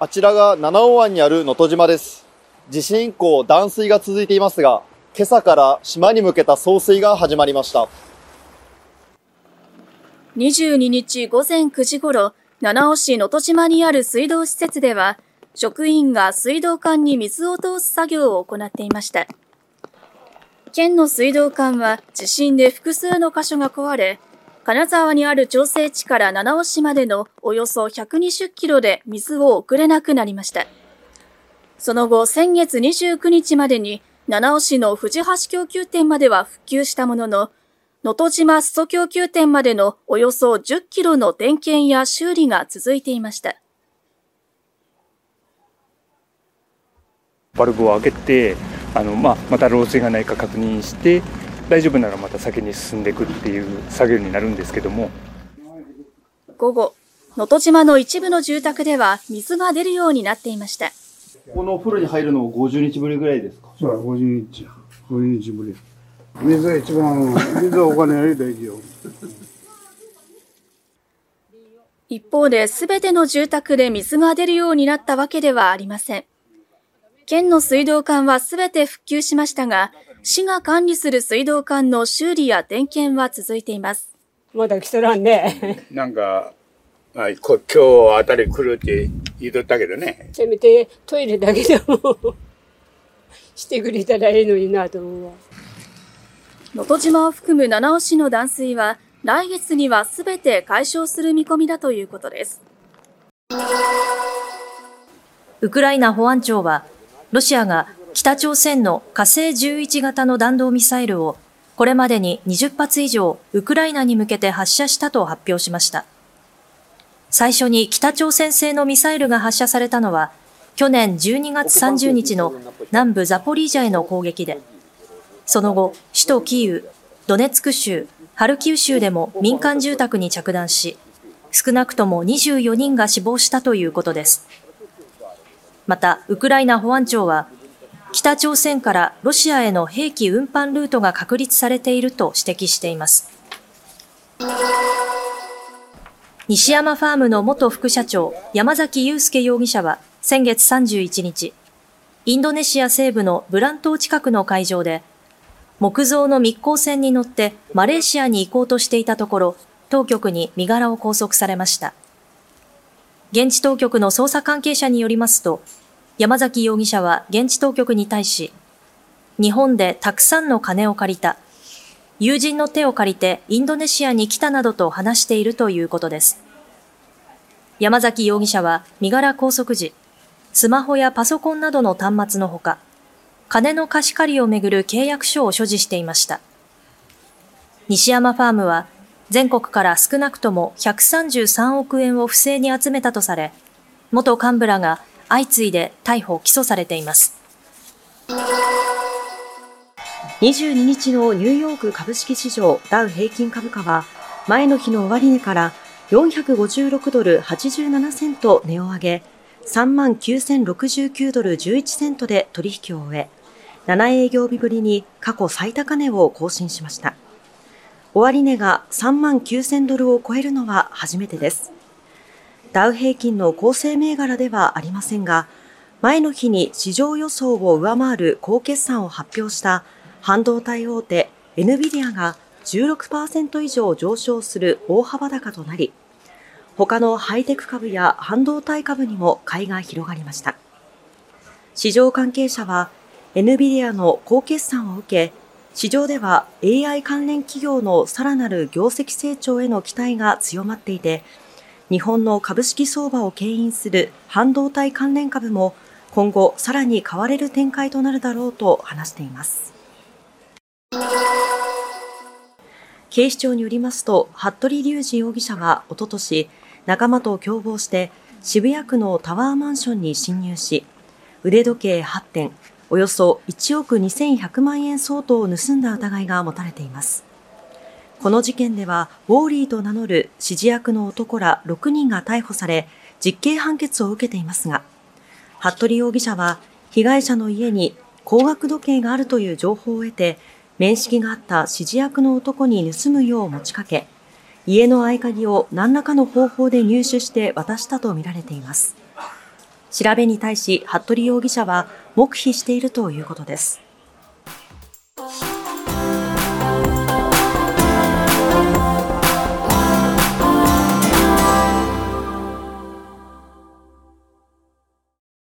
あちらが七尾湾にある能登島です。地震以降、断水が続いていますが、今朝から島に向けた送水が始まりました。22日午前9時ごろ、七尾市能登島にある水道施設では、職員が水道管に水を通す作業を行っていました。県の水道管は地震で複数の箇所が壊れ、金沢にある調整池から七尾市までのおよそ120キロで水を送れなくなりました。その後、先月29日までに七尾市の藤橋供給店までは復旧したものの、能登島裾供給店までのおよそ10キロの点検や修理が続いていました。バルブを開けてあの、まあ、また漏水がないか確認して大丈夫ならまた先に進んでいくっていう作業になるんですけども午後、能登島の一部の住宅では水が出るようになっていました。このお風呂に入るのも50日ぶりぐらいですか？そう、50日。50日ぶり。水が一番、水はお金より大事よ。一方で、すべての住宅で水が出るようになったわけではありません。県の水道管はすべて復旧しましたが、市が管理する水道管の修理や点検は続いています。まだ来とらんね。なんか、あこ今日あたり来るって言うとったけどね。せめてトイレだけでもしてくれたらええのになと思うわ。能登島を含む七尾市の断水は、来月にはすべて解消する見込みだということです。ウクライナ保安庁は、ロシアが北朝鮮の火星11型の弾道ミサイルをこれまでに20発以上ウクライナに向けて発射したと発表しました。最初に北朝鮮製のミサイルが発射されたのは去年12月30日の南部ザポリージャへの攻撃で、その後、首都キーウ、ドネツク州、ハルキウ州でも民間住宅に着弾し、少なくとも24人が死亡したということです。また、ウクライナ保安庁は、北朝鮮からロシアへの兵器運搬ルートが確立されていると指摘しています。西山ファームの元副社長、山崎祐介容疑者は先月31日、インドネシア西部のブラン島近くの海上で、木造の密航船に乗ってマレーシアに行こうとしていたところ、当局に身柄を拘束されました。現地当局の捜査関係者によりますと、山崎容疑者は現地当局に対し、日本でたくさんの金を借りた。友人の手を借りてインドネシアに来たなどと話しているということです。山崎容疑者は身柄拘束時、スマホやパソコンなどの端末のほか、金の貸し借りをめぐる契約書を所持していました。西山ファームは全国から少なくとも133億円を不正に集めたとされ、元幹部らが相次いで逮捕・起訴されています。22日のニューヨーク株式市場ダウ平均株価は前の日の終値から456ドル87セント値を上げ3万9069ドル11セントで取引を終え7営業日ぶりに過去最高値を更新しました終値が3万9000ドルを超えるのは初めてですダウ平均の構成銘柄ではありませんが前の日に市場予想を上回る高決算を発表した半導体大手 NVIDIA が16%以上上昇する大幅高となり、他のハイテク株や半導体株にも買いが広がりました。市場関係者は NVIDIA の高決算を受け、市場では AI 関連企業のさらなる業績成長への期待が強まっていて、日本の株式相場を牽引する半導体関連株も今後さらに買われる展開となるだろうと話しています。警視庁によりますと、服部隆二容疑者はおととし、仲間と共謀して渋谷区のタワーマンションに侵入し、腕時計8点、およそ1億2100万円相当を盗んだ疑いが持たれています。この事件では、ウォーリーと名乗る指示役の男ら6人が逮捕され、実刑判決を受けていますが、服部容疑者は、被害者の家に高額時計があるという情報を得て、面識があった指示役の男に盗むよう持ちかけ、家の合鍵を何らかの方法で入手して渡したとみられています。調べに対し、服部容疑者は黙秘しているということです。